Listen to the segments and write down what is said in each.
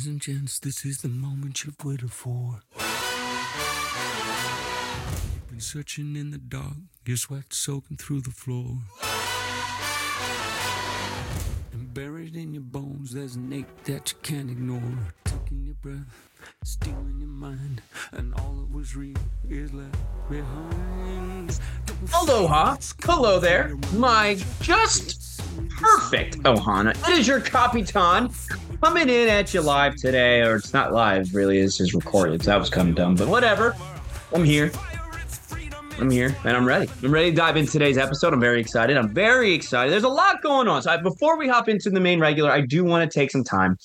Ladies and gents, this is the moment you've waited for. You've been searching in the dark, your sweat soaking through the floor. Bones, there's an ache that you can't ignore. Taking your breath, stealing your mind, and all that was real is left behind. Aloha. Hello there. My just perfect Ohana. It is your Capitan coming in at you live today, or it's not live, really. It's just recorded. So that was kind of dumb, but whatever. I'm here. I'm here and I'm ready. I'm ready to dive into today's episode. I'm very excited. I'm very excited. There's a lot going on. So I, before we hop into the main regular, I do want to take some time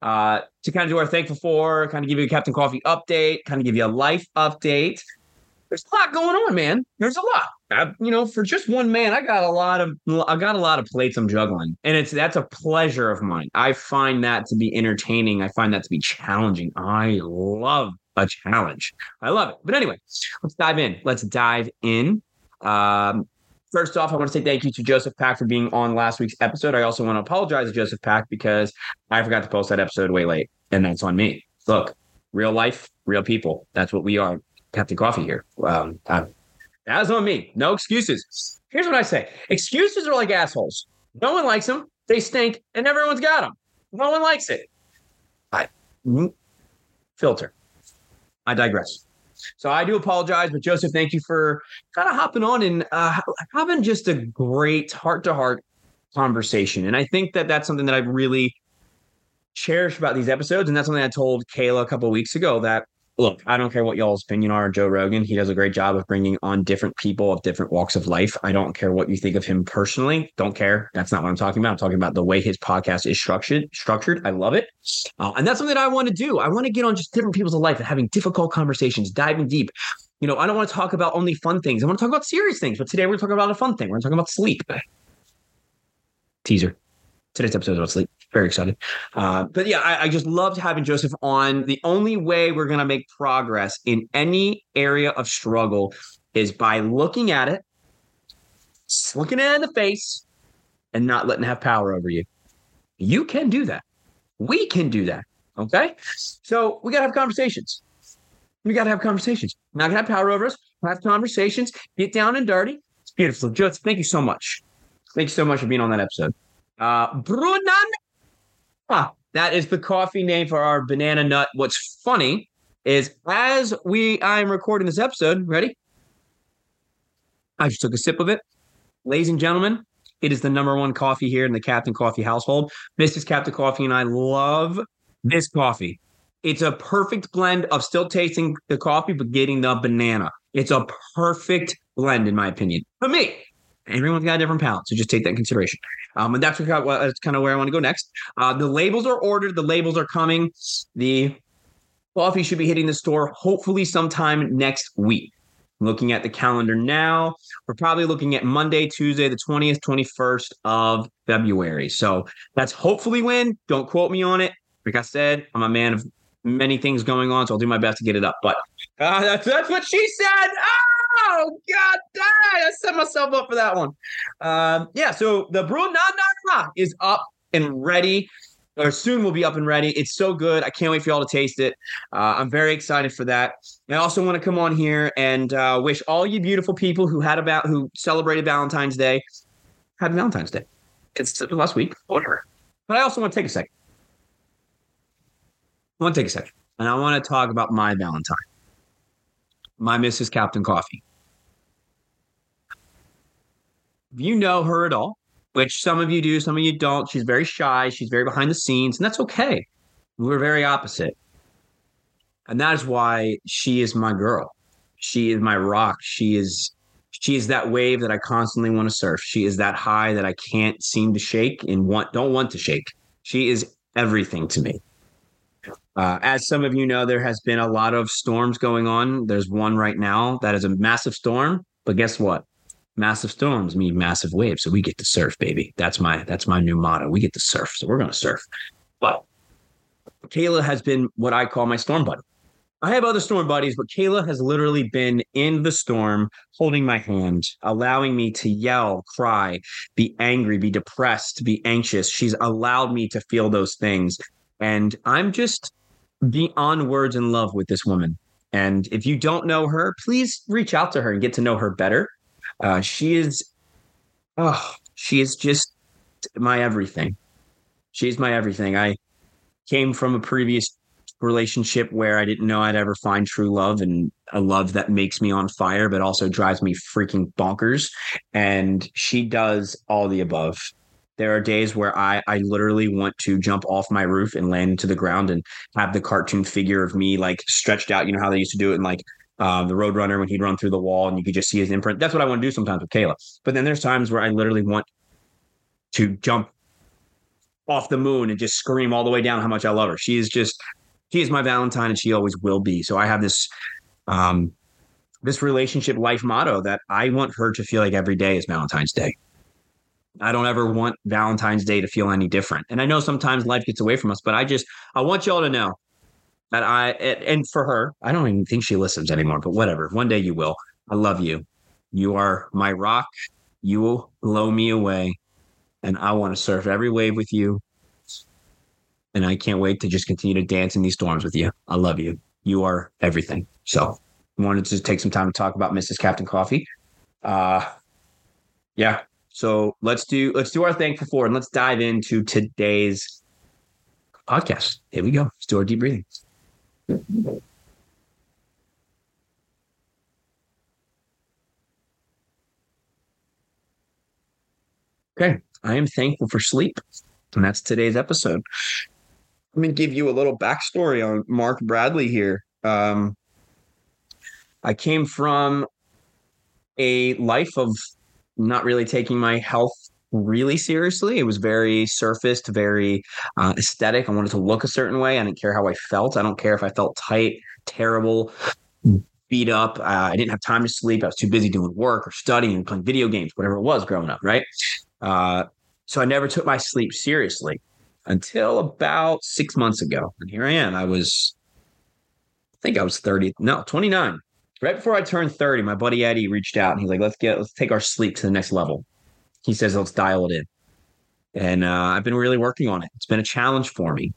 uh, to kind of do our thankful for, kind of give you a Captain Coffee update, kind of give you a life update. There's a lot going on, man. There's a lot. I, you know, for just one man, I got a lot of I got a lot of plates I'm juggling, and it's that's a pleasure of mine. I find that to be entertaining. I find that to be challenging. I love a challenge. I love it. But anyway, let's dive in. Let's dive in. Um, first off, I want to say thank you to Joseph Pack for being on last week's episode. I also want to apologize to Joseph Pack because I forgot to post that episode way late, and that's on me. Look, real life, real people. That's what we are. Captain Coffee here. Um, that's on me. No excuses. Here's what I say excuses are like assholes. No one likes them. They stink, and everyone's got them. No one likes it. I mm, filter. I digress. So I do apologize, but Joseph, thank you for kind of hopping on and uh, having just a great heart to heart conversation. And I think that that's something that I've really cherished about these episodes. And that's something I told Kayla a couple weeks ago that look, I don't care what y'all's opinion are. Joe Rogan, he does a great job of bringing on different people of different walks of life. I don't care what you think of him personally. Don't care. That's not what I'm talking about. I'm talking about the way his podcast is structured. Structured. I love it, uh, and that's something that I want to do. I want to get on just different people's life and having difficult conversations, diving deep. You know, I don't want to talk about only fun things. I want to talk about serious things. But today we're talking about a fun thing. We're talking about sleep. Teaser. Today's episode is about sleep very excited. Uh, but yeah, I, I, just loved having Joseph on. The only way we're going to make progress in any area of struggle is by looking at it, looking it in the face, and not letting have power over you. You can do that. We can do that. Okay. So we got to have conversations. We got to have conversations. Not going to have power over us. Have conversations, get down and dirty. It's beautiful. Joseph, thank you so much. Thank you so much for being on that episode. Uh, Brunan Ah, that is the coffee name for our banana nut. What's funny is as we I'm recording this episode, ready? I just took a sip of it. Ladies and gentlemen, it is the number one coffee here in the Captain Coffee household. Mrs. Captain Coffee and I love this coffee. It's a perfect blend of still tasting the coffee, but getting the banana. It's a perfect blend, in my opinion. For me, everyone's got a different palate, so just take that in consideration. Um, and that's, what, that's kind of where I want to go next. Uh, the labels are ordered. The labels are coming. The coffee should be hitting the store hopefully sometime next week. Looking at the calendar now, we're probably looking at Monday, Tuesday, the 20th, 21st of February. So that's hopefully when. Don't quote me on it. Like I said, I'm a man of many things going on, so I'll do my best to get it up. But uh, that's, that's what she said. Oh God! I set myself up for that one. Um, yeah, so the brew na na na is up and ready, or soon will be up and ready. It's so good. I can't wait for y'all to taste it. Uh, I'm very excited for that. I also want to come on here and uh, wish all you beautiful people who had about who celebrated Valentine's Day, happy Valentine's Day. It's last week, whatever. But I also want to take a second. I want to take a second, and I want to talk about my Valentine, my Mrs. Captain Coffee If you know her at all, which some of you do, some of you don't. She's very shy. She's very behind the scenes, and that's okay. We're very opposite. And that is why she is my girl. She is my rock. She is she is that wave that I constantly want to surf. She is that high that I can't seem to shake and want don't want to shake. She is everything to me. Uh, as some of you know, there has been a lot of storms going on. There's one right now that is a massive storm, but guess what? massive storms mean massive waves. So we get to surf, baby. That's my that's my new motto. We get to surf. So we're gonna surf. But Kayla has been what I call my storm buddy. I have other storm buddies, but Kayla has literally been in the storm, holding my hand, allowing me to yell, cry, be angry, be depressed, be anxious. She's allowed me to feel those things. And I'm just beyond words in love with this woman. And if you don't know her, please reach out to her and get to know her better. Uh, she is, oh, she is just my everything. She's my everything. I came from a previous relationship where I didn't know I'd ever find true love and a love that makes me on fire, but also drives me freaking bonkers. And she does all the above. There are days where I, I literally want to jump off my roof and land into the ground and have the cartoon figure of me like stretched out. You know how they used to do it in like um, the Roadrunner when he'd run through the wall and you could just see his imprint. That's what I want to do sometimes with Kayla. But then there's times where I literally want to jump off the moon and just scream all the way down how much I love her. She is just she is my Valentine and she always will be. So I have this um this relationship life motto that I want her to feel like every day is Valentine's Day. I don't ever want Valentine's Day to feel any different. And I know sometimes life gets away from us, but I just I want y'all to know that I and for her, I don't even think she listens anymore, but whatever. One day you will. I love you. You are my rock. You will blow me away. And I want to surf every wave with you. And I can't wait to just continue to dance in these storms with you. I love you. You are everything. So wanted to take some time to talk about Mrs. Captain Coffee. Uh yeah. So let's do let's do our thankful for and let's dive into today's podcast. Here we go. Let's do our deep breathing. Okay. I am thankful for sleep. And that's today's episode. Let me give you a little backstory on Mark Bradley here. Um, I came from a life of not really taking my health really seriously. It was very surfaced, very uh, aesthetic. I wanted to look a certain way. I didn't care how I felt. I don't care if I felt tight, terrible, beat up. Uh, I didn't have time to sleep. I was too busy doing work or studying, playing video games, whatever it was growing up, right? Uh, so I never took my sleep seriously until about six months ago. And here I am. I was, I think I was 30, no, 29. Right before I turned 30, my buddy Eddie reached out and he's like, let's get, let's take our sleep to the next level. He says, let's dial it in. And uh, I've been really working on it. It's been a challenge for me.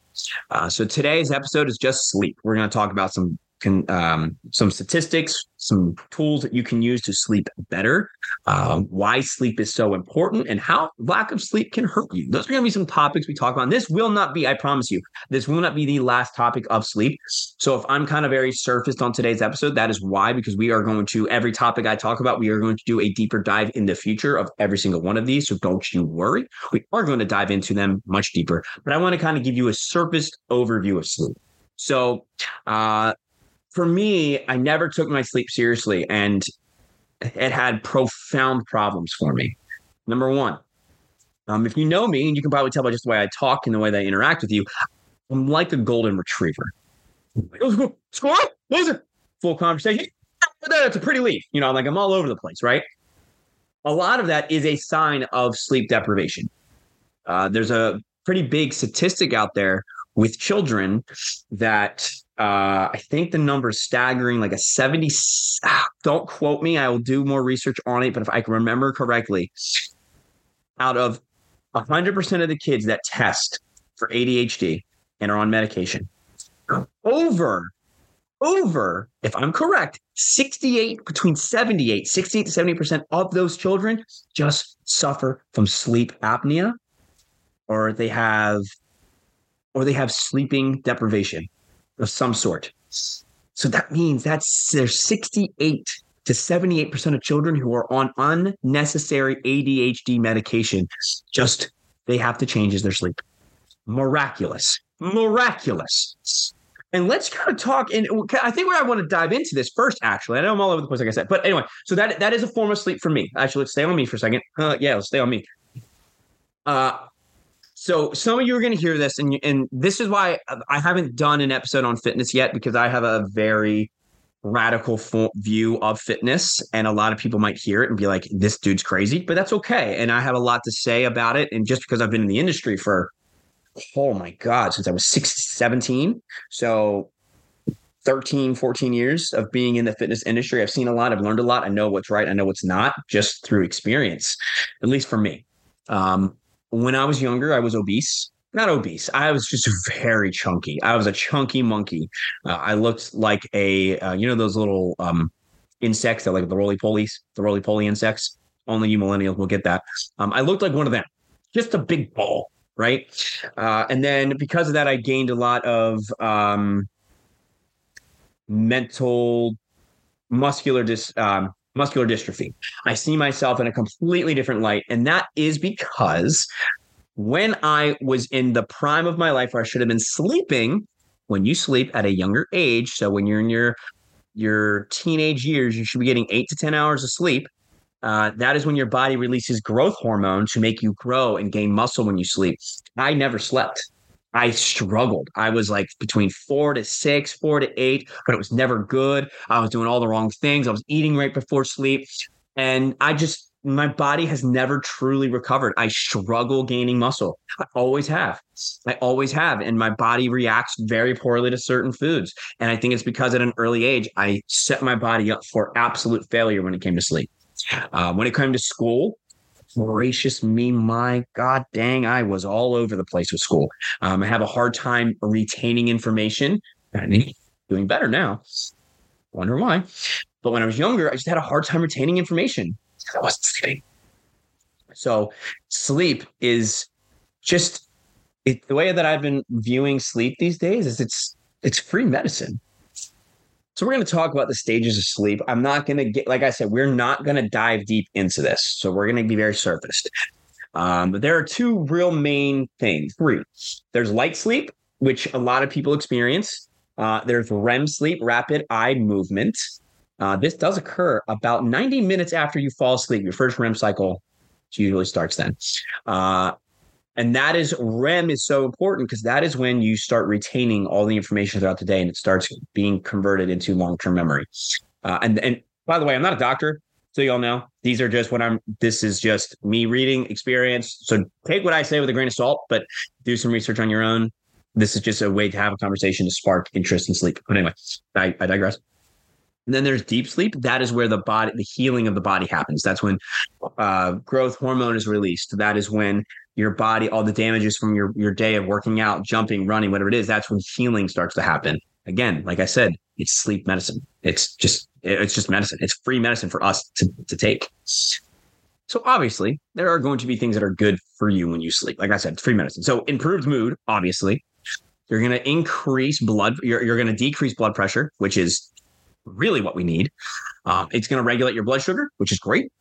Uh, so today's episode is just sleep. We're going to talk about some can um, some statistics, some tools that you can use to sleep better, um, why sleep is so important, and how lack of sleep can hurt you. Those are going to be some topics we talk about. This will not be, I promise you, this will not be the last topic of sleep. So if I'm kind of very surfaced on today's episode, that is why, because we are going to every topic I talk about, we are going to do a deeper dive in the future of every single one of these. So don't you worry, we are going to dive into them much deeper. But I want to kind of give you a surfaced overview of sleep. So, uh, for me, I never took my sleep seriously and it had profound problems for me. Number one, um, if you know me, and you can probably tell by just the way I talk and the way that I interact with you, I'm like a golden retriever. Score, loser, full conversation. That's a pretty leaf. You know, I'm like I'm all over the place, right? A lot of that is a sign of sleep deprivation. Uh, there's a pretty big statistic out there with children that uh, I think the number is staggering, like a 70. Ah, don't quote me. I will do more research on it. But if I can remember correctly, out of 100% of the kids that test for ADHD and are on medication, over, over, if I'm correct, 68, between 78, 68 to 70% of those children just suffer from sleep apnea or they have or they have sleeping deprivation of some sort. So that means that's there's 68 to 78% of children who are on unnecessary ADHD medication. Just they have to change as their sleep. Miraculous. Miraculous. And let's kind of talk. And I think where I want to dive into this first, actually, I know I'm all over the place, like I said, but anyway, so that that is a form of sleep for me. Actually, let's stay on me for a second. Uh, yeah, let's stay on me. Uh, so some of you are going to hear this, and and this is why I haven't done an episode on fitness yet because I have a very radical view of fitness, and a lot of people might hear it and be like, "This dude's crazy," but that's okay. And I have a lot to say about it, and just because I've been in the industry for oh my god since I was 6, 17, so 13 14 years of being in the fitness industry i've seen a lot i've learned a lot i know what's right i know what's not just through experience at least for me um, when I was younger, I was obese. not obese. I was just very chunky. I was a chunky monkey. Uh, I looked like a, uh, you know, those little um, insects that like the roly polies, the roly poly insects. Only you millennials will get that. Um, I looked like one of them, just a big ball, right? Uh, and then because of that, I gained a lot of um, mental, muscular dis, um, muscular dystrophy. I see myself in a completely different light, and that is because when I was in the prime of my life where I should have been sleeping, when you sleep at a younger age, so when you're in your your teenage years, you should be getting eight to 10 hours of sleep. Uh, that is when your body releases growth hormone to make you grow and gain muscle when you sleep. I never slept. I struggled. I was like between four to six, four to eight, but it was never good. I was doing all the wrong things. I was eating right before sleep. And I just my body has never truly recovered. I struggle gaining muscle. I always have. I always have. And my body reacts very poorly to certain foods. And I think it's because at an early age, I set my body up for absolute failure when it came to sleep. Uh, when it came to school, gracious me, my God dang, I was all over the place with school. Um, I have a hard time retaining information. I'm doing better now. Wonder why. But when I was younger, I just had a hard time retaining information. I wasn't sleeping. So sleep is just it, the way that I've been viewing sleep these days is it's it's free medicine. So we're going to talk about the stages of sleep. I'm not going to get like I said, we're not going to dive deep into this. So we're going to be very surfaced. Um, but there are two real main things. Three. There's light sleep, which a lot of people experience. Uh, there's REM sleep, rapid eye movement. Uh, this does occur about 90 minutes after you fall asleep. Your first REM cycle usually starts then. Uh, and that is REM is so important because that is when you start retaining all the information throughout the day and it starts being converted into long term memory. Uh, and and by the way, I'm not a doctor, so y'all know these are just what I'm. This is just me reading experience. So take what I say with a grain of salt, but do some research on your own. This is just a way to have a conversation to spark interest in sleep. But anyway, I, I digress. And then there's deep sleep. That is where the body, the healing of the body happens. That's when uh, growth hormone is released. That is when your body, all the damages from your your day of working out, jumping, running, whatever it is, that's when healing starts to happen. Again, like I said, it's sleep medicine. It's just it's just medicine. It's free medicine for us to, to take. So obviously, there are going to be things that are good for you when you sleep. Like I said, it's free medicine. So improved mood, obviously. You're going to increase blood. You're, you're going to decrease blood pressure, which is really what we need. Um, it's going to regulate your blood sugar, which is great.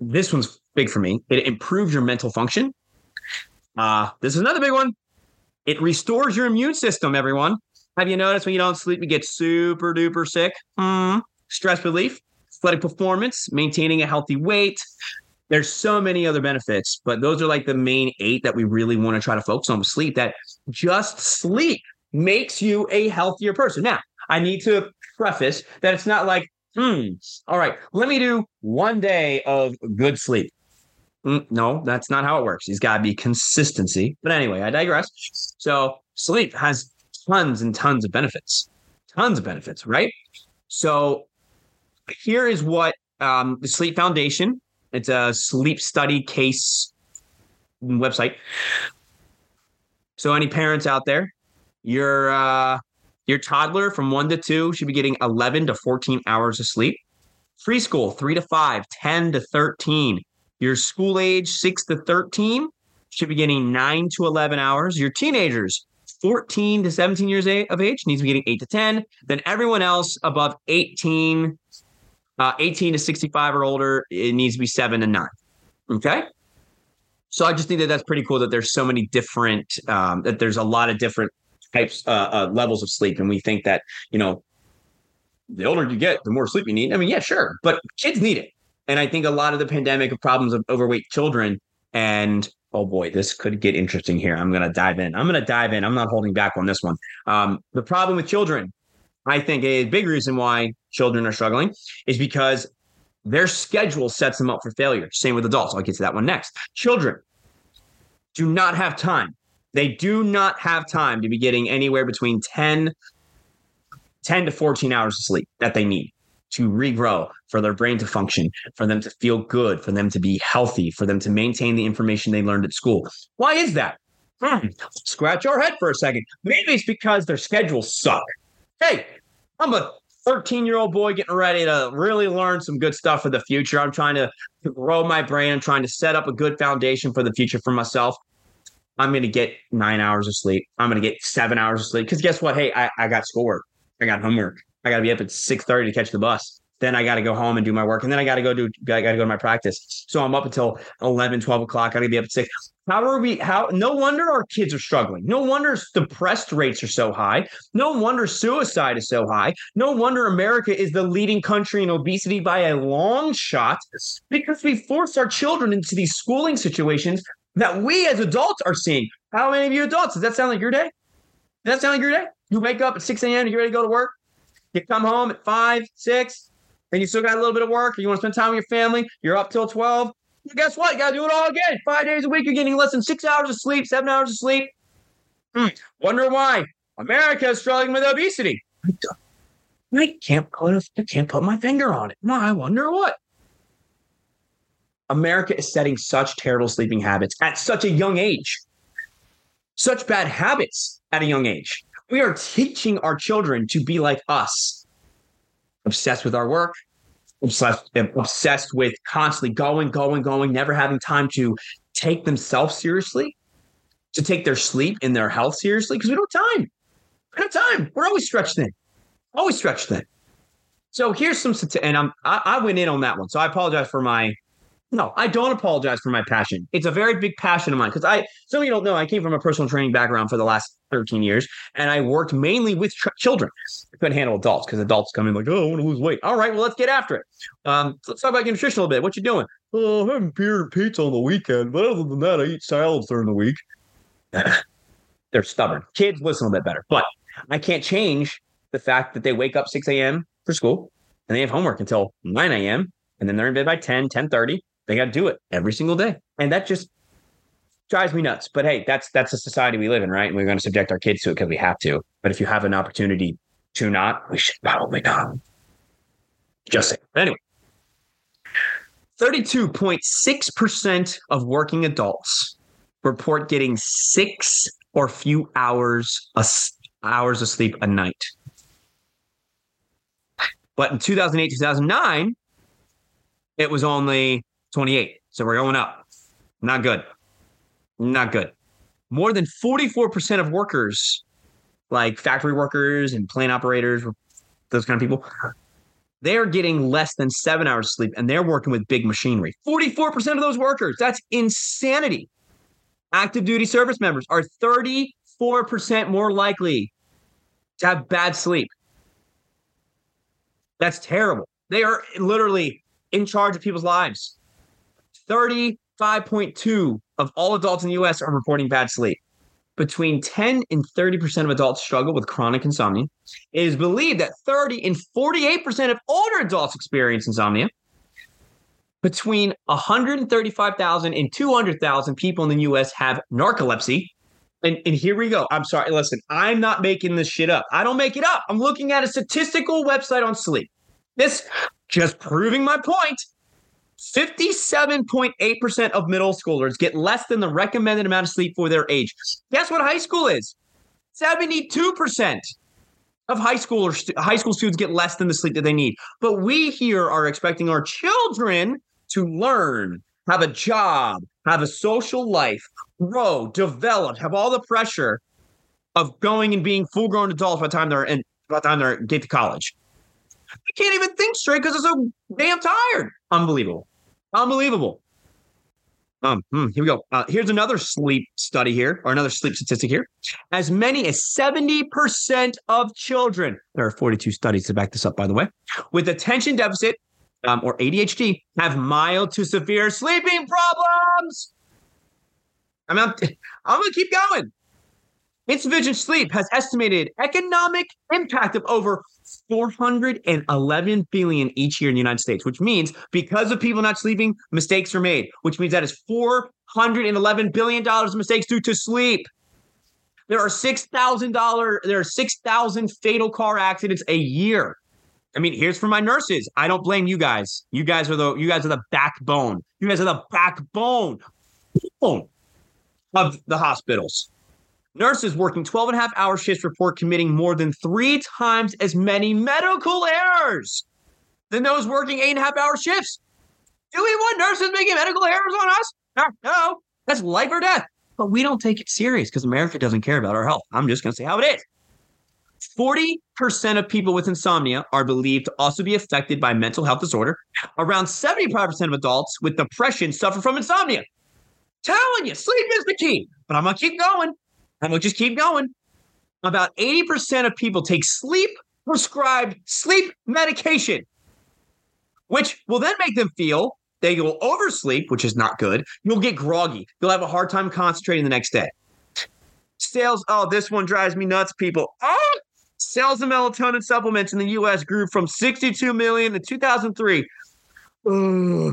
This one's big for me. It improves your mental function. Uh, this is another big one. It restores your immune system, everyone. Have you noticed when you don't sleep, you get super duper sick? Mm. Stress relief, athletic performance, maintaining a healthy weight. There's so many other benefits, but those are like the main eight that we really want to try to focus on with sleep. That just sleep makes you a healthier person. Now, I need to preface that it's not like, hmm, all right, let me do one day of good sleep. Mm, no, that's not how it works. There's got to be consistency. But anyway, I digress. So, sleep has tons and tons of benefits, tons of benefits, right? So, here is what um, the Sleep Foundation, it's a sleep study case website. So, any parents out there, you're uh, your toddler from one to two should be getting 11 to 14 hours of sleep. Preschool, three to five, 10 to 13. Your school age, six to 13, should be getting nine to 11 hours. Your teenagers, 14 to 17 years of age, needs to be getting eight to 10. Then everyone else above 18, uh, 18 to 65 or older, it needs to be seven to nine. Okay. So I just think that that's pretty cool that there's so many different, um, that there's a lot of different types uh, uh, levels of sleep, and we think that you know the older you get, the more sleep you need. I mean, yeah, sure, but kids need it, and I think a lot of the pandemic of problems of overweight children and oh boy, this could get interesting here. I'm to dive in. I'm to dive in. I'm not holding back on this one. Um, the problem with children, I think a big reason why children are struggling is because their schedule sets them up for failure. Same with adults. I'll get to that one next. Children do not have time they do not have time to be getting anywhere between 10, 10 to 14 hours of sleep that they need to regrow, for their brain to function, for them to feel good, for them to be healthy, for them to maintain the information they learned at school. Why is that? Hmm. Scratch our head for a second. Maybe it's because their schedules suck. Hey, I'm a 13 year old boy getting ready to really learn some good stuff for the future. I'm trying to grow my brain. I'm trying to set up a good foundation for the future for myself. I'm going to get nine hours of sleep. I'm going to get seven hours of sleep. Because guess what? Hey, I, I got schoolwork. I got homework. I got to be up at 6:30 to catch the bus. Then I got to go home and do my work. And then I got to go do, I got to go to my practice. So I'm up until 11, 12 o'clock. I got to be up at six. How are we? How? No wonder our kids are struggling. No wonder depressed rates are so high. No wonder suicide is so high. No wonder America is the leading country in obesity by a long shot because we force our children into these schooling situations that we as adults are seeing. How many of you adults does that sound like your day? Does that sound like your day? You wake up at 6 a.m. You ready to go to work? You come home at 5, 6, and you still got a little bit of work, or you want to spend time with your family. You're up till 12. guess what? You got to do it all again. Five days a week, you're getting less than six hours of sleep, seven hours of sleep. Hmm. Wonder why America is struggling with obesity. I can't put a, I can't put my finger on it. I wonder what. America is setting such terrible sleeping habits at such a young age. Such bad habits at a young age. We are teaching our children to be like us, obsessed with our work, obsessed, obsessed with constantly going, going, going, never having time to take themselves seriously, to take their sleep and their health seriously, because we don't have time. We don't have time. We're always stretched thin, always stretched thin. So here's some, and I'm, I, I went in on that one. So I apologize for my no, I don't apologize for my passion. It's a very big passion of mine because I, some of you don't know, I came from a personal training background for the last 13 years and I worked mainly with children. I couldn't handle adults because adults come in like, oh, I want to lose weight. All right, well, let's get after it. Um, let's talk about nutrition a little bit. What you doing? Oh, I'm having beer and pizza on the weekend, but other than that, I eat salads during the week. They're stubborn. Kids listen a little bit better, but I can't change the fact that they wake up 6 a.m. for school and they have homework until 9 a.m. and then they're in bed by 10, 10 30 they got to do it every single day. And that just drives me nuts. But hey, that's that's the society we live in, right? And we're going to subject our kids to it because we have to. But if you have an opportunity to not, we should probably not. Just say. Anyway, 32.6% of working adults report getting six or few hours of, hours of sleep a night. But in 2008, 2009, it was only 28. So we're going up. Not good. Not good. More than 44% of workers, like factory workers and plant operators, those kind of people, they're getting less than seven hours of sleep and they're working with big machinery. 44% of those workers, that's insanity. Active duty service members are 34% more likely to have bad sleep. That's terrible. They are literally in charge of people's lives. 35.2 of all adults in the US are reporting bad sleep. Between 10 and 30% of adults struggle with chronic insomnia. It is believed that 30 and 48% of older adults experience insomnia. Between 135,000 and 200,000 people in the US have narcolepsy. And, and here we go. I'm sorry. Listen, I'm not making this shit up. I don't make it up. I'm looking at a statistical website on sleep. This just proving my point 57.8% of middle schoolers get less than the recommended amount of sleep for their age. Guess what high school is? 72% of high schoolers high school students get less than the sleep that they need. But we here are expecting our children to learn, have a job, have a social life, grow, develop, have all the pressure of going and being full-grown adults by the time they're in by the time they get to college. I can't even think straight because I'm so damn tired. Unbelievable. Unbelievable. Um, hmm, here we go. Uh, here's another sleep study here, or another sleep statistic here. As many as 70% of children, there are 42 studies to back this up, by the way, with attention deficit um, or ADHD have mild to severe sleeping problems. I mean, I'm, I'm going to keep going. Insufficient sleep has estimated economic impact of over 411 billion each year in the United States, which means because of people not sleeping, mistakes are made, which means that is 411 billion dollars of mistakes due to sleep. There are six thousand dollar, there are six thousand fatal car accidents a year. I mean, here's for my nurses. I don't blame you guys. You guys are the you guys are the backbone. You guys are the backbone. Of the hospitals. Nurses working 12 and a half hour shifts report committing more than three times as many medical errors than those working eight and a half hour shifts. Do we want nurses making medical errors on us? No, no. That's life or death. But we don't take it serious because America doesn't care about our health. I'm just going to say how it is. 40% of people with insomnia are believed to also be affected by mental health disorder. Around 75% of adults with depression suffer from insomnia. Telling you, sleep is the key. But I'm going to keep going. Going to just keep going. About 80% of people take sleep prescribed sleep medication, which will then make them feel they will oversleep, which is not good. You'll get groggy. You'll have a hard time concentrating the next day. Sales, oh, this one drives me nuts, people. Oh, sales of melatonin supplements in the US grew from 62 million in 2003 uh,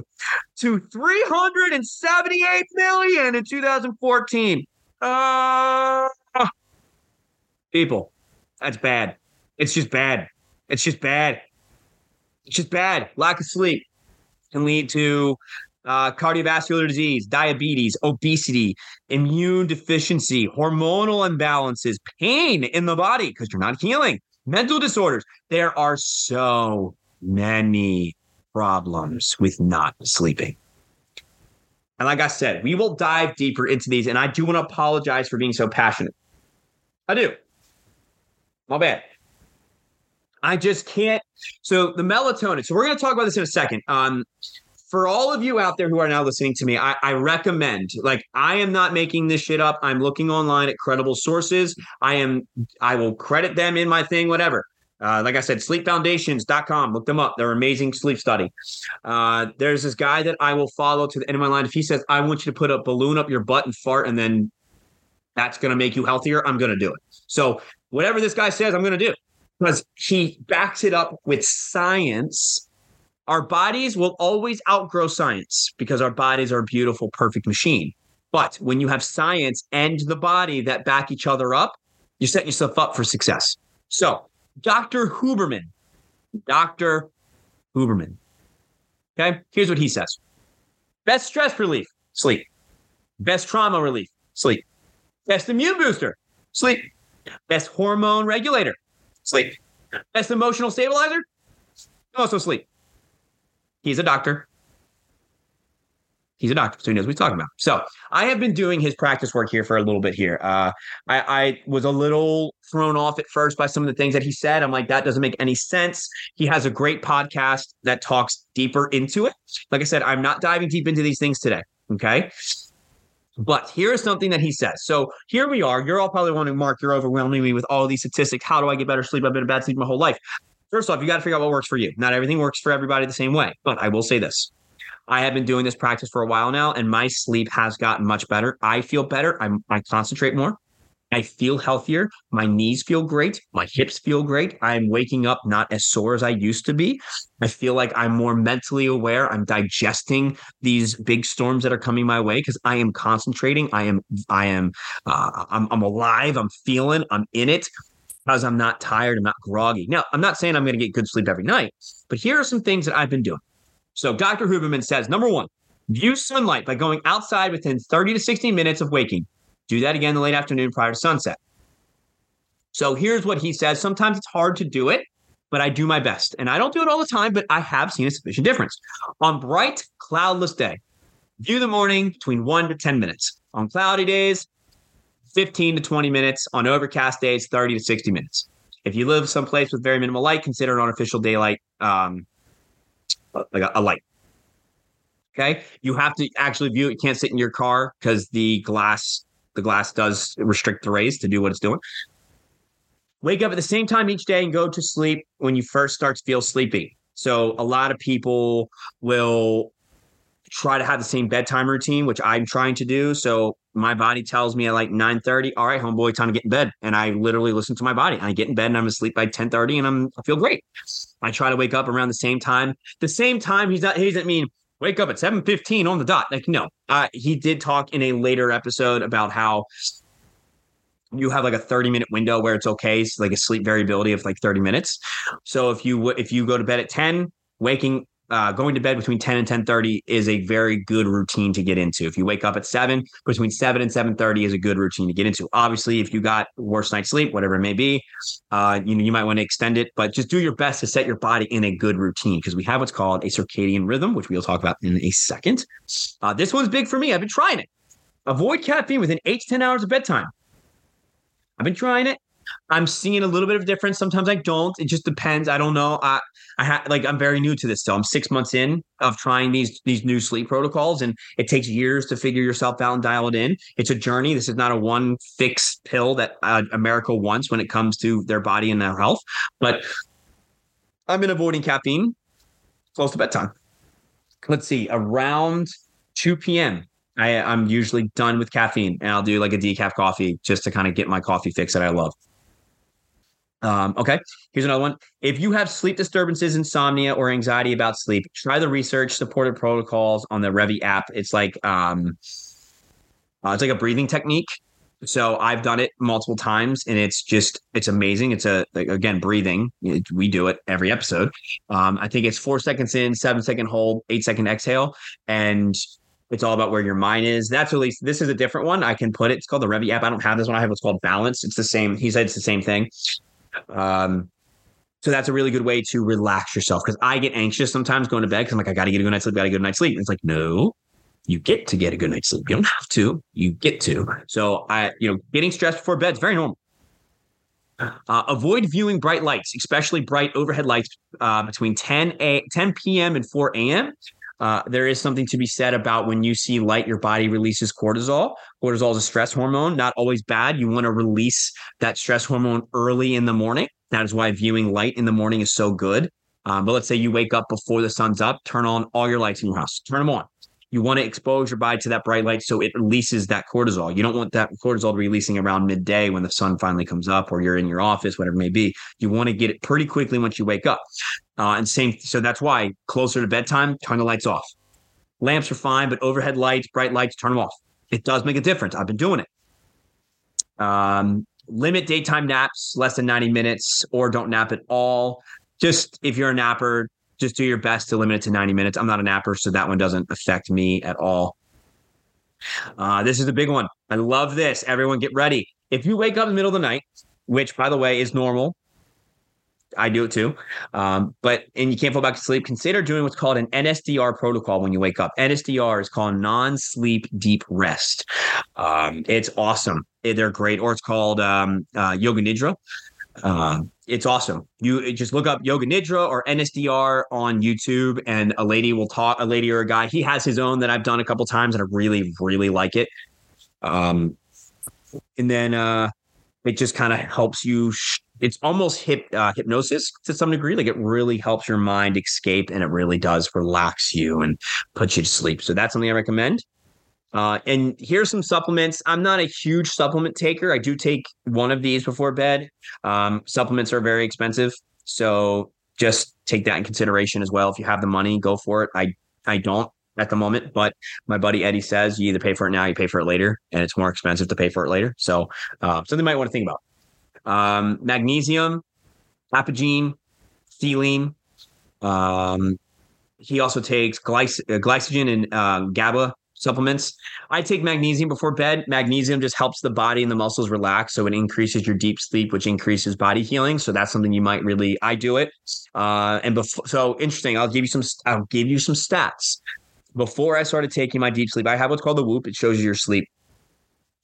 to 378 million in 2014. Uh, people, that's bad. It's just bad. It's just bad. It's just bad. Lack of sleep can lead to uh, cardiovascular disease, diabetes, obesity, immune deficiency, hormonal imbalances, pain in the body because you're not healing, mental disorders. There are so many problems with not sleeping. And like I said, we will dive deeper into these. And I do want to apologize for being so passionate. I do. My bad. I just can't. So the melatonin. So we're going to talk about this in a second. Um, for all of you out there who are now listening to me, I, I, recommend, like, I am not making this shit up. I'm looking online at credible sources. I am, I will credit them in my thing, whatever. Uh, like I said, sleepfoundations.com. Look them up. They're amazing sleep study. Uh, there's this guy that I will follow to the end of my line. If he says, I want you to put a balloon up your butt and fart, and then that's going to make you healthier, I'm going to do it. So, whatever this guy says, I'm going to do because he backs it up with science our bodies will always outgrow science because our bodies are a beautiful, perfect machine. But when you have science and the body that back each other up, you're setting yourself up for success. So, Dr. Huberman, Dr. Huberman. Okay, here's what he says Best stress relief, sleep. Best trauma relief, sleep. Best immune booster, sleep. Best hormone regulator, sleep. Best emotional stabilizer, also sleep. He's a doctor. He's a doctor, so he knows what he's talking about. So I have been doing his practice work here for a little bit here. Uh, I, I was a little thrown off at first by some of the things that he said. I'm like, that doesn't make any sense. He has a great podcast that talks deeper into it. Like I said, I'm not diving deep into these things today. Okay. But here is something that he says. So here we are. You're all probably wondering, Mark, you're overwhelming me with all these statistics. How do I get better sleep? I've been a bad sleep my whole life. First off, you got to figure out what works for you. Not everything works for everybody the same way, but I will say this. I have been doing this practice for a while now, and my sleep has gotten much better. I feel better. I'm, I concentrate more. I feel healthier. My knees feel great. My hips feel great. I'm waking up not as sore as I used to be. I feel like I'm more mentally aware. I'm digesting these big storms that are coming my way because I am concentrating. I am, I am, uh, I'm, I'm alive. I'm feeling. I'm in it because I'm not tired, I'm not groggy. Now, I'm not saying I'm going to get good sleep every night, but here are some things that I've been doing. So, Dr. Huberman says number one, view sunlight by going outside within 30 to 60 minutes of waking. Do that again in the late afternoon prior to sunset. So, here's what he says sometimes it's hard to do it, but I do my best. And I don't do it all the time, but I have seen a sufficient difference. On bright, cloudless day, view the morning between one to 10 minutes. On cloudy days, 15 to 20 minutes. On overcast days, 30 to 60 minutes. If you live someplace with very minimal light, consider an artificial daylight, um, Uh, like a, a light. Okay. You have to actually view it. You can't sit in your car because the glass, the glass does restrict the rays to do what it's doing. Wake up at the same time each day and go to sleep when you first start to feel sleepy. So a lot of people will try to have the same bedtime routine, which I'm trying to do. So my body tells me at like 9 30, all right, homeboy, time to get in bed. And I literally listen to my body. I get in bed and I'm asleep by 10 30 and I'm I feel great. I try to wake up around the same time. The same time he's not he doesn't mean wake up at 7 15 on the dot. Like, no. Uh, he did talk in a later episode about how you have like a 30 minute window where it's okay. It's like a sleep variability of like 30 minutes. So if you if you go to bed at 10, waking uh, going to bed between 10 and 10:30 is a very good routine to get into. If you wake up at seven, between seven and 7:30 is a good routine to get into. Obviously, if you got worst night's sleep, whatever it may be, uh, you know you might want to extend it, but just do your best to set your body in a good routine because we have what's called a circadian rhythm, which we'll talk about in a second. Uh, this one's big for me. I've been trying it. Avoid caffeine within eight to 10 hours of bedtime. I've been trying it. I'm seeing a little bit of difference. Sometimes I don't. It just depends. I don't know. I I ha- like I'm very new to this still. I'm six months in of trying these these new sleep protocols, and it takes years to figure yourself out and dial it in. It's a journey. This is not a one fix pill that uh, America wants when it comes to their body and their health. But I've been avoiding caffeine close to bedtime. Let's see, around 2 p.m. I, I'm usually done with caffeine, and I'll do like a decaf coffee just to kind of get my coffee fix that I love. Um, okay, here's another one. If you have sleep disturbances, insomnia, or anxiety about sleep, try the research supported protocols on the Reveri app. It's like um, uh, it's like a breathing technique. So I've done it multiple times, and it's just it's amazing. It's a like, again breathing. We do it every episode. Um, I think it's four seconds in, seven second hold, eight second exhale, and it's all about where your mind is. That's at least this is a different one. I can put it. It's called the Reveri app. I don't have this one. I have what's called Balance. It's the same. He said it's the same thing. Um, so that's a really good way to relax yourself because I get anxious sometimes going to bed because I'm like, I got to get a good night's sleep, got to get a good night's sleep. And it's like, no, you get to get a good night's sleep. You don't have to, you get to. So I, you know, getting stressed before bed is very normal. Uh, avoid viewing bright lights, especially bright overhead lights uh, between 10 a 10 p.m. and 4 a.m. Uh, there is something to be said about when you see light, your body releases cortisol. Cortisol is a stress hormone, not always bad. You want to release that stress hormone early in the morning. That is why viewing light in the morning is so good. Um, but let's say you wake up before the sun's up, turn on all your lights in your house, turn them on. You want to expose your body to that bright light so it releases that cortisol. You don't want that cortisol releasing around midday when the sun finally comes up or you're in your office, whatever it may be. You want to get it pretty quickly once you wake up. Uh, and same, so that's why closer to bedtime, turn the lights off. Lamps are fine, but overhead lights, bright lights, turn them off. It does make a difference. I've been doing it. Um, limit daytime naps less than 90 minutes or don't nap at all. Just if you're a napper, just do your best to limit it to 90 minutes. I'm not a napper, so that one doesn't affect me at all. Uh, this is a big one. I love this. Everyone get ready. If you wake up in the middle of the night, which by the way is normal, I do it too. Um, but and you can't fall back to sleep. Consider doing what's called an NSDR protocol when you wake up. NSDR is called non-sleep deep rest. Um, it's awesome. They're great. Or it's called um, uh, Yoga Nidra. Uh, it's awesome. You just look up Yoga Nidra or NSDR on YouTube, and a lady will talk. A lady or a guy. He has his own that I've done a couple times, and I really, really like it. Um, and then uh, it just kind of helps you. Sh- it's almost hip uh, hypnosis to some degree. Like it really helps your mind escape, and it really does relax you and put you to sleep. So that's something I recommend. Uh, and here's some supplements. I'm not a huge supplement taker. I do take one of these before bed. Um, supplements are very expensive, so just take that in consideration as well. If you have the money, go for it. I I don't at the moment, but my buddy Eddie says you either pay for it now, you pay for it later, and it's more expensive to pay for it later. So uh, something you might want to think about. Um, magnesium, apigenin, theanine. Um, he also takes glyc- uh, glycogen and uh, GABA supplements. I take magnesium before bed. Magnesium just helps the body and the muscles relax. So it increases your deep sleep, which increases body healing. So that's something you might really, I do it. Uh, and before, so interesting. I'll give you some, I'll give you some stats. Before I started taking my deep sleep, I have what's called the Whoop. It shows you your sleep.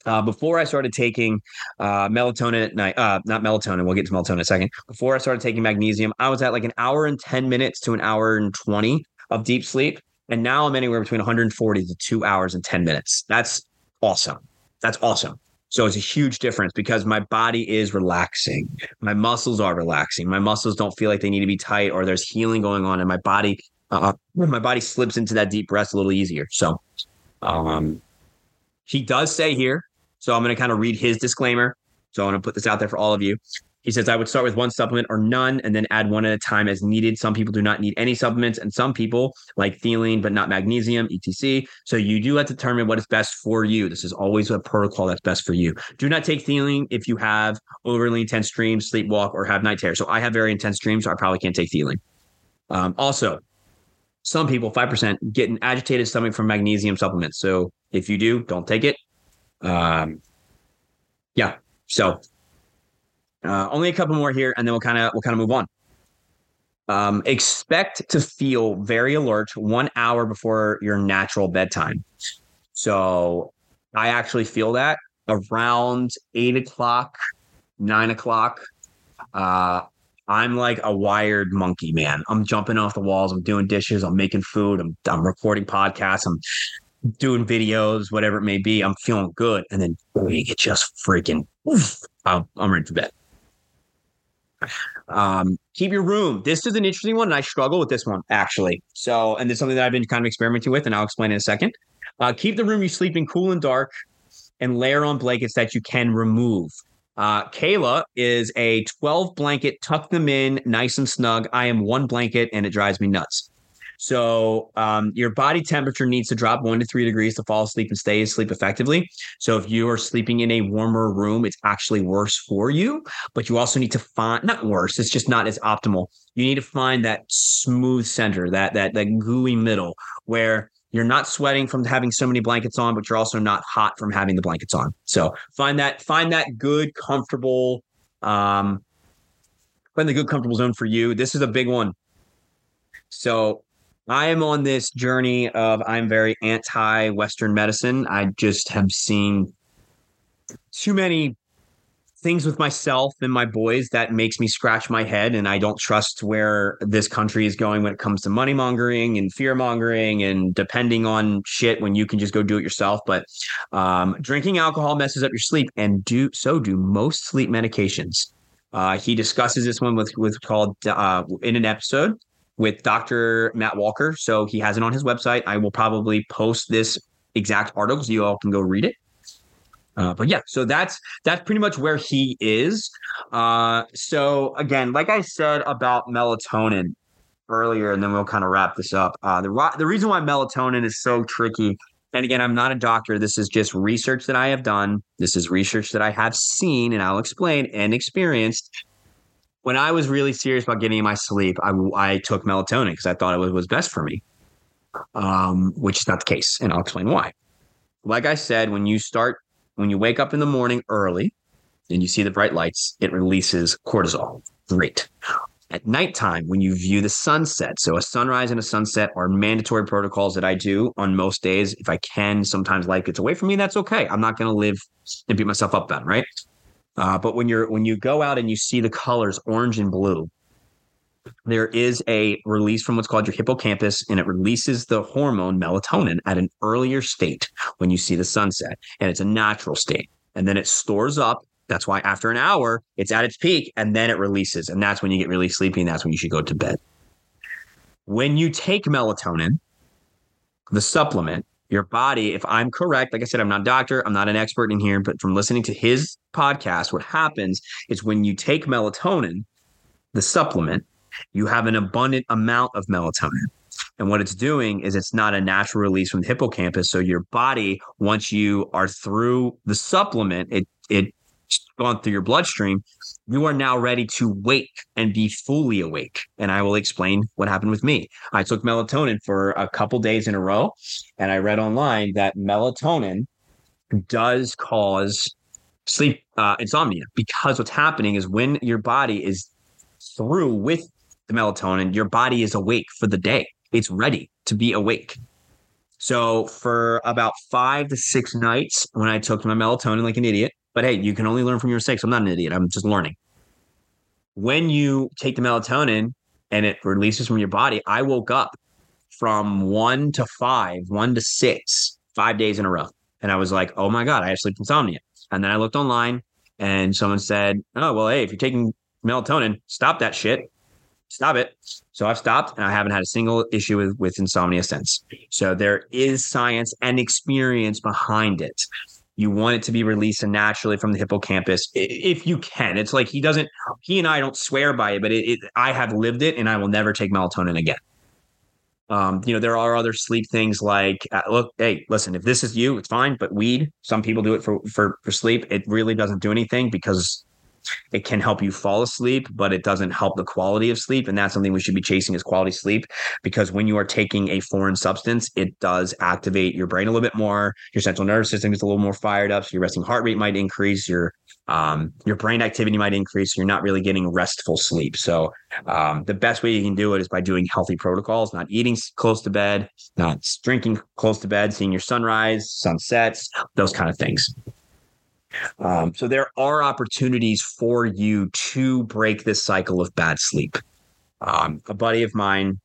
Uh, before I started taking uh, melatonin at night, uh, not melatonin, we'll get to melatonin in a second. Before I started taking magnesium, I was at like an hour and 10 minutes to an hour and 20 of deep sleep. And now I'm anywhere between 140 to two hours and 10 minutes. That's awesome. That's awesome. So it's a huge difference because my body is relaxing. My muscles are relaxing. My muscles don't feel like they need to be tight or there's healing going on and my body uh, my body slips into that deep rest a little easier. So um he does say here, so I'm going to kind of read his disclaimer. So I'm going to put this out there for all of you. He says, I would start with one supplement or none and then add one at a time as needed. Some people do not need any supplements, and some people like theanine, but not magnesium, etc. So you do have to determine what is best for you. This is always a protocol that's best for you. Do not take theanine if you have overly intense dreams, sleepwalk, or have night terrors. So I have very intense dreams, so I probably can't take theanine. Um, also, some people, 5%, get an agitated stomach from magnesium supplements. So if you do, don't take it. Um, yeah. So uh, only a couple more here, and then we'll kind of we'll kind of move on. Um, expect to feel very alert one hour before your natural bedtime. So I actually feel that around eight o'clock, nine o'clock. Uh, I'm like a wired monkey, man. I'm jumping off the walls. I'm doing dishes. I'm making food. I'm I'm recording podcasts. I'm doing videos, whatever it may be. I'm feeling good, and then it just freaking. Oof, I'm, I'm ready for bed. Um, keep your room. This is an interesting one, and I struggle with this one actually. So, and is something that I've been kind of experimenting with, and I'll explain in a second. Uh, keep the room you sleep in cool and dark, and layer on blankets that you can remove. Uh, Kayla is a 12 blanket, tuck them in nice and snug. I am one blanket and it drives me nuts. So um, your body temperature needs to drop one to three degrees to fall asleep and stay asleep effectively. So if you are sleeping in a warmer room, it's actually worse for you. But you also need to find not worse, it's just not as optimal. You need to find that smooth center, that that that gooey middle where you're not sweating from having so many blankets on, but you're also not hot from having the blankets on. So find that find that good, comfortable, um, find the good, comfortable zone for you. This is a big one. So I am on this journey of I'm very anti Western medicine. I just have seen too many things with myself and my boys that makes me scratch my head and I don't trust where this country is going when it comes to money mongering and fear mongering and depending on shit when you can just go do it yourself. But um, drinking alcohol messes up your sleep and do so do most sleep medications. Uh, he discusses this one with with called uh, in an episode with Dr. Matt Walker. So he has it on his website. I will probably post this exact article so you all can go read it. Uh, but yeah, so that's that's pretty much where he is. Uh, so again, like I said about melatonin earlier, and then we'll kind of wrap this up. Uh, the the reason why melatonin is so tricky, and again, I'm not a doctor. This is just research that I have done. This is research that I have seen, and I'll explain and experienced. When I was really serious about getting my sleep, I, I took melatonin because I thought it was, was best for me, um, which is not the case, and I'll explain why. Like I said, when you start when you wake up in the morning early and you see the bright lights, it releases cortisol. Great. At nighttime, when you view the sunset, so a sunrise and a sunset are mandatory protocols that I do on most days. If I can, sometimes life gets away from me. That's okay. I'm not going to live and beat myself up then, right? Uh, but when you're when you go out and you see the colors orange and blue, there is a release from what's called your hippocampus, and it releases the hormone melatonin at an earlier state when you see the sunset. And it's a natural state. And then it stores up. That's why after an hour, it's at its peak and then it releases. And that's when you get really sleepy. And that's when you should go to bed. When you take melatonin, the supplement, your body, if I'm correct, like I said, I'm not a doctor, I'm not an expert in here, but from listening to his podcast, what happens is when you take melatonin, the supplement, you have an abundant amount of melatonin. And what it's doing is it's not a natural release from the hippocampus. So your body, once you are through the supplement, it it's gone through your bloodstream, you are now ready to wake and be fully awake. And I will explain what happened with me. I took melatonin for a couple days in a row, and I read online that melatonin does cause sleep uh, insomnia because what's happening is when your body is through with the melatonin, your body is awake for the day. It's ready to be awake. So for about five to six nights, when I took my melatonin like an idiot, but hey, you can only learn from your mistakes. I'm not an idiot. I'm just learning. When you take the melatonin and it releases from your body, I woke up from one to five, one to six, five days in a row. And I was like, oh my God, I have sleep insomnia. And then I looked online and someone said, oh, well, hey, if you're taking melatonin, stop that shit stop it. So I've stopped and I haven't had a single issue with, with insomnia since. So there is science and experience behind it. You want it to be released naturally from the hippocampus if you can. It's like he doesn't, he and I don't swear by it, but it, it, I have lived it and I will never take melatonin again. Um, you know, there are other sleep things like, uh, look, hey, listen, if this is you, it's fine. But weed, some people do it for for for sleep. It really doesn't do anything because it can help you fall asleep, but it doesn't help the quality of sleep. And that's something we should be chasing is quality sleep because when you are taking a foreign substance, it does activate your brain a little bit more. Your central nervous system is a little more fired up. So your resting heart rate might increase. Your um, your brain activity might increase. You're not really getting restful sleep. So um, the best way you can do it is by doing healthy protocols, not eating close to bed, not drinking close to bed, seeing your sunrise, sunsets, those kind of things. Um, so there are opportunities for you to break this cycle of bad sleep. Um, a buddy of mine,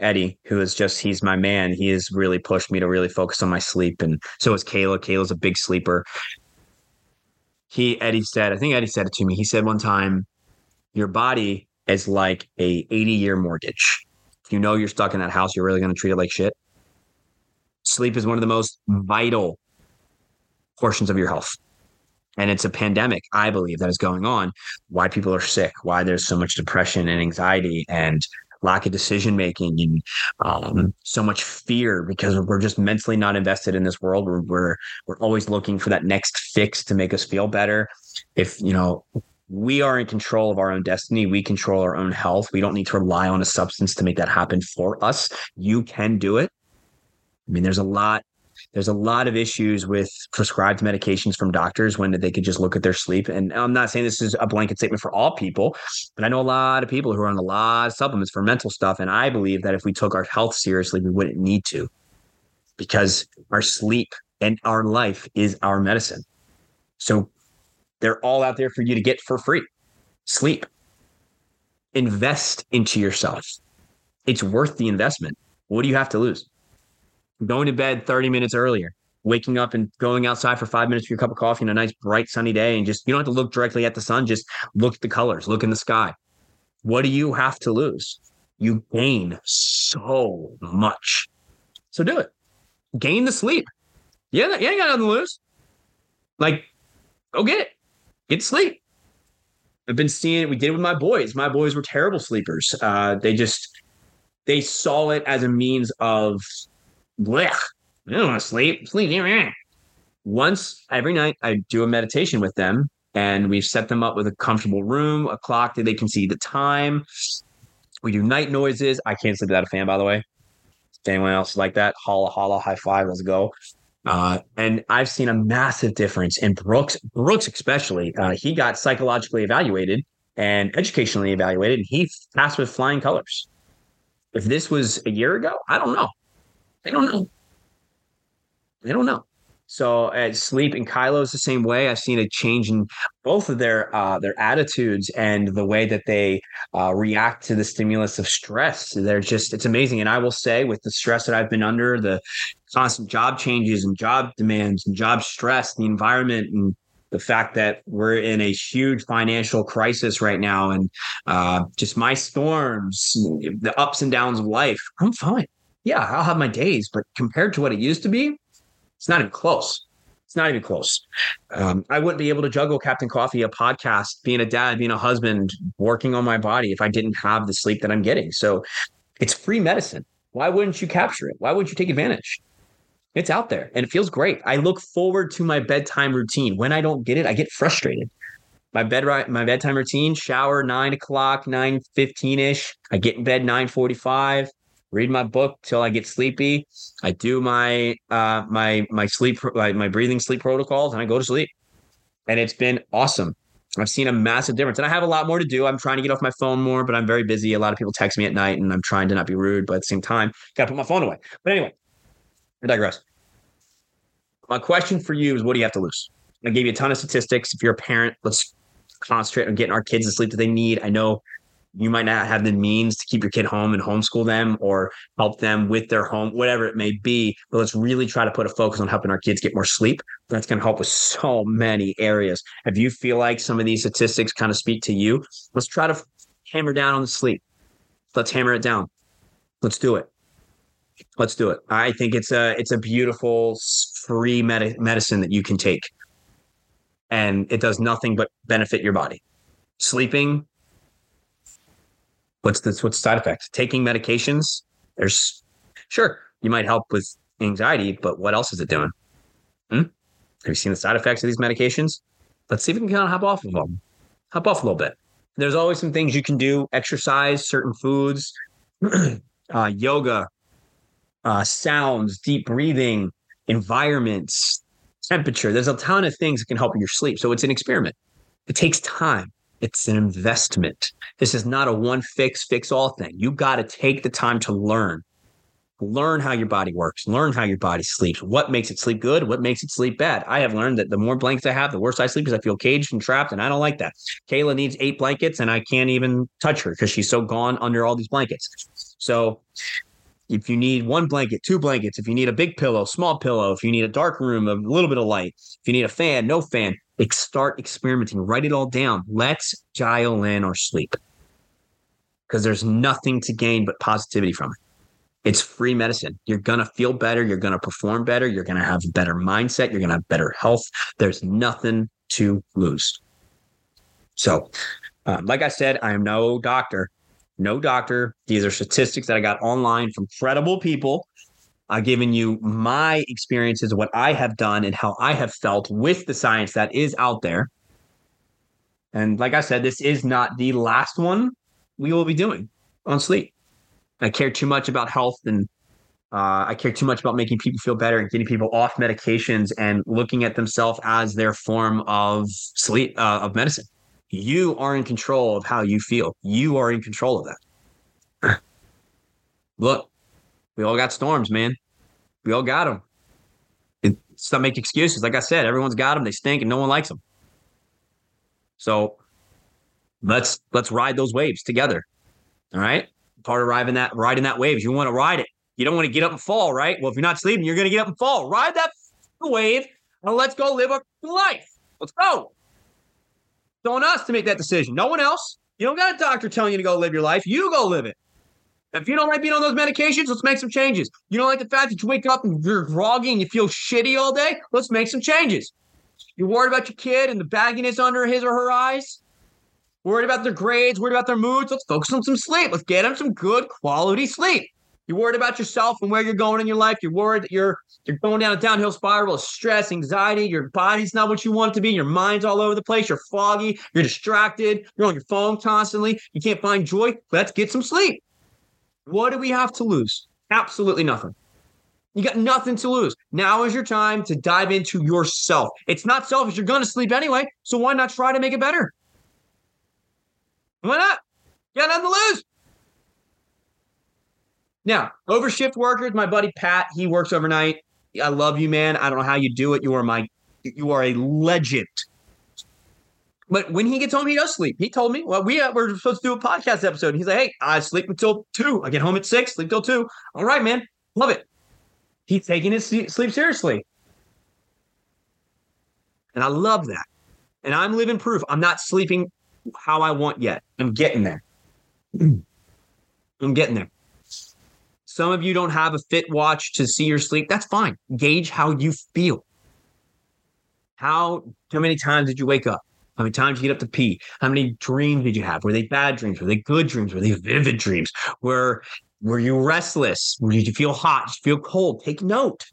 Eddie, who is just he's my man. He has really pushed me to really focus on my sleep, and so is Kayla. Kayla's a big sleeper. He Eddie said, I think Eddie said it to me. He said one time, your body is like a 80 year mortgage. If you know you're stuck in that house, you're really going to treat it like shit. Sleep is one of the most vital portions of your health and it's a pandemic i believe that is going on. Why people are sick why there's so much depression and anxiety and lack of decision making and um, so much fear because we're just mentally not invested in this world. We're, we're we're always looking for that next fix to make us feel better. If you know we are in control of our own destiny we control our own health. We don't need to rely on a substance to make that happen for us. You can do it. I mean there's a lot there's a lot of issues with prescribed medications from doctors when they could just look at their sleep. And I'm not saying this is a blanket statement for all people, but I know a lot of people who are on a lot of supplements for mental stuff. And I believe that if we took our health seriously, we wouldn't need to because our sleep and our life is our medicine. So they're all out there for you to get for free. Sleep. Invest into yourself. It's worth the investment. What do you have to lose? Going to bed 30 minutes earlier, waking up and going outside for five minutes for your cup of coffee on a nice, bright, sunny day. And just, you don't have to look directly at the sun, just look at the colors, look in the sky. What do you have to lose? You gain so much. So do it. Gain the sleep. Yeah, you ain't got nothing to lose. Like, go get it. Get sleep. I've been seeing it. We did it with my boys. My boys were terrible sleepers. Uh, they just they saw it as a means of blech, I don't want to sleep. Sleep. Once every night, I do a meditation with them, and we've set them up with a comfortable room, a clock that they can see the time. We do night noises. I can't sleep without a fan, by the way. If anyone else like that, holla, holla, high five, let's go. Uh, and I've seen a massive difference in Brooks, Brooks especially. Uh, he got psychologically evaluated and educationally evaluated, and he passed with flying colors. If this was a year ago, I don't know. They don't know. They don't know. So at sleep and Kylo is the same way. I've seen a change in both of their uh, their attitudes and the way that they uh, react to the stimulus of stress. They're just it's amazing. And I will say, with the stress that I've been under, the constant job changes and job demands and job stress, the environment and the fact that we're in a huge financial crisis right now, and uh, just my storms, the ups and downs of life, I'm fine yeah, I'll have my days, but compared to what it used to be, it's not even close. It's not even close. Um, I wouldn't be able to juggle Captain Coffee, a podcast, being a dad, being a husband, working on my body if I didn't have the sleep that I'm getting. So it's free medicine. Why wouldn't you capture it? Why wouldn't you take advantage? It's out there and it feels great. I look forward to my bedtime routine. When I don't get it, I get frustrated. My bed my bedtime routine: shower nine o'clock, nine fifteen ish. I get in bed nine forty five read my book till I get sleepy. I do my uh, my my sleep my, my breathing sleep protocols and I go to sleep. And it's been awesome. I've seen a massive difference. And I have a lot more to do. I'm trying to get off my phone more, but I'm very busy. A lot of people text me at night and I'm trying to not be rude, but at the same time, gotta put my phone away. But anyway, I digress. My question for you is what do you have to lose? I gave you a ton of statistics. If you're a parent, let's concentrate on getting our kids the sleep that they need. I know you might not have the means to keep your kid home and homeschool them or help them with their home, whatever it may be. But let's really try to put a focus on helping our kids get more sleep. That's going to help with so many areas. If you feel like some of these statistics kind of speak to you, let's try to hammer down on the sleep. Let's hammer it down. Let's do it. Let's do it. I think it's a it's a beautiful free med- medicine that you can take, and it does nothing but benefit your body. Sleeping What's the what's the side effect? Taking medications. There's sure you might help with anxiety, but what else is it doing? Hmm? Have you seen the side effects of these medications? Let's see if we can kind of hop off of them. hop off a little bit. There's always some things you can do: exercise, certain foods, uh, yoga, uh, sounds, deep breathing, environments, temperature. There's a ton of things that can help your sleep. So it's an experiment. It takes time. It's an investment. This is not a one fix, fix all thing. You got to take the time to learn. Learn how your body works, learn how your body sleeps, what makes it sleep good, what makes it sleep bad. I have learned that the more blankets I have, the worse I sleep because I feel caged and trapped, and I don't like that. Kayla needs eight blankets, and I can't even touch her because she's so gone under all these blankets. So if you need one blanket, two blankets, if you need a big pillow, small pillow, if you need a dark room, a little bit of light, if you need a fan, no fan, start experimenting, write it all down. Let's dial in our sleep because there's nothing to gain but positivity from it. It's free medicine. You're going to feel better. You're going to perform better. You're going to have a better mindset. You're going to have better health. There's nothing to lose. So, um, like I said, I am no doctor, no doctor. These are statistics that I got online from credible people. I've given you my experiences, what I have done, and how I have felt with the science that is out there. And like I said, this is not the last one we will be doing on sleep. I care too much about health and uh, I care too much about making people feel better and getting people off medications and looking at themselves as their form of sleep uh, of medicine. You are in control of how you feel. You are in control of that. Look, we all got storms, man. We all got them. Not make excuses. Like I said, everyone's got them. They stink, and no one likes them. So let's let's ride those waves together. All right. Part of riding that riding that wave. You want to ride it. You don't want to get up and fall, right? Well, if you're not sleeping, you're going to get up and fall. Ride that wave and let's go live a life. Let's go. It's on us to make that decision. No one else. You don't got a doctor telling you to go live your life. You go live it. If you don't like being on those medications, let's make some changes. You don't like the fact that you wake up and you're groggy and you feel shitty all day? Let's make some changes. You're worried about your kid and the bagginess under his or her eyes? Worried about their grades, worried about their moods? Let's focus on some sleep. Let's get them some good quality sleep. You're worried about yourself and where you're going in your life. You're worried that you're you're going down a downhill spiral of stress, anxiety. Your body's not what you want it to be. Your mind's all over the place. You're foggy. You're distracted. You're on your phone constantly. You can't find joy. Let's get some sleep. What do we have to lose? Absolutely nothing. You got nothing to lose. Now is your time to dive into yourself. It's not selfish. You're going to sleep anyway. So why not try to make it better? Why not? You got nothing to lose. Now, overshift workers, my buddy Pat, he works overnight. I love you, man. I don't know how you do it. You are my, you are a legend. But when he gets home, he does sleep. He told me, well, we uh, we're supposed to do a podcast episode. He's like, hey, I sleep until two. I get home at six, sleep till two. All right, man. Love it. He's taking his sleep seriously. And I love that. And I'm living proof. I'm not sleeping how I want yet. I'm getting there. I'm getting there. Some of you don't have a fit watch to see your sleep. That's fine. Gauge how you feel. How how many times did you wake up? How many times did you get up to pee? How many dreams did you have? Were they bad dreams? Were they good dreams? Were they vivid dreams? Were were you restless? Did you feel hot? Did you feel cold? Take note.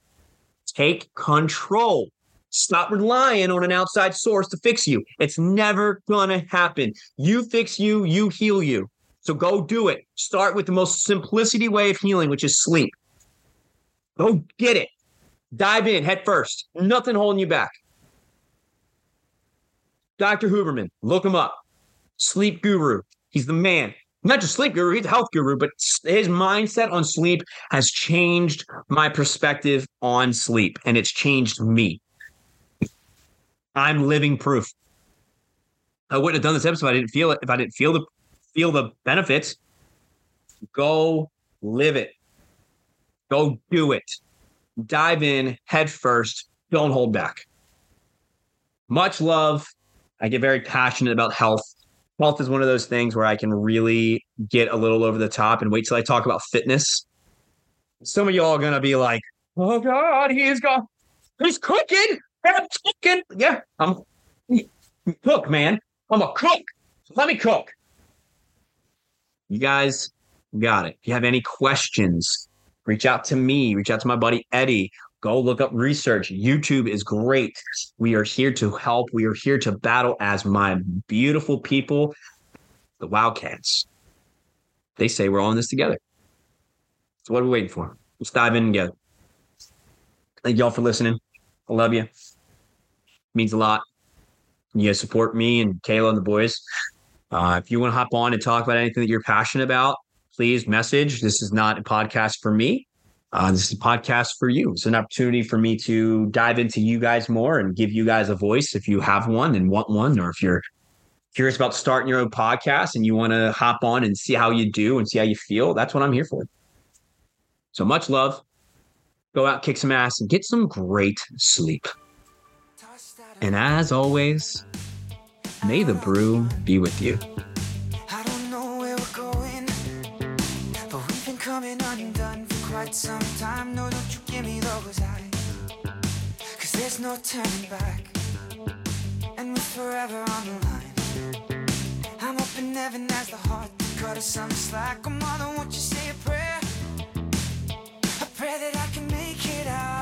Take control. Stop relying on an outside source to fix you. It's never gonna happen. You fix you, you heal you. So go do it. Start with the most simplicity way of healing, which is sleep. Go get it. Dive in head first. Nothing holding you back. Dr. Huberman, look him up. Sleep guru. He's the man. Not just sleep guru, he's a health guru, but his mindset on sleep has changed my perspective on sleep and it's changed me. I'm living proof. I wouldn't have done this episode if I didn't feel it, if I didn't feel the feel the benefits. Go live it. Go do it. Dive in head first. Don't hold back. Much love. I get very passionate about health. Health is one of those things where I can really get a little over the top and wait till I talk about fitness. Some of y'all are gonna be like, "Oh God, he's got, he's cooking, I'm cooking." Yeah, I'm cook, man. I'm a cook. Let me cook. You guys got it. If you have any questions, reach out to me. Reach out to my buddy Eddie Go look up research. YouTube is great. We are here to help. We are here to battle as my beautiful people, the Wildcats. They say we're all in this together. So what are we waiting for? Let's dive in together. Thank y'all for listening. I love you. It means a lot. You support me and Kayla and the boys. Uh, if you want to hop on and talk about anything that you're passionate about, please message. This is not a podcast for me. Uh, this is a podcast for you. It's an opportunity for me to dive into you guys more and give you guys a voice if you have one and want one, or if you're curious about starting your own podcast and you want to hop on and see how you do and see how you feel. That's what I'm here for. So much love. Go out, kick some ass, and get some great sleep. And as always, may the brew be with you. no turning back, and we're forever on the line. I'm hoping heaven has the heart to cut us some slack. Oh, mother, won't you say a prayer? I pray that I can make it out.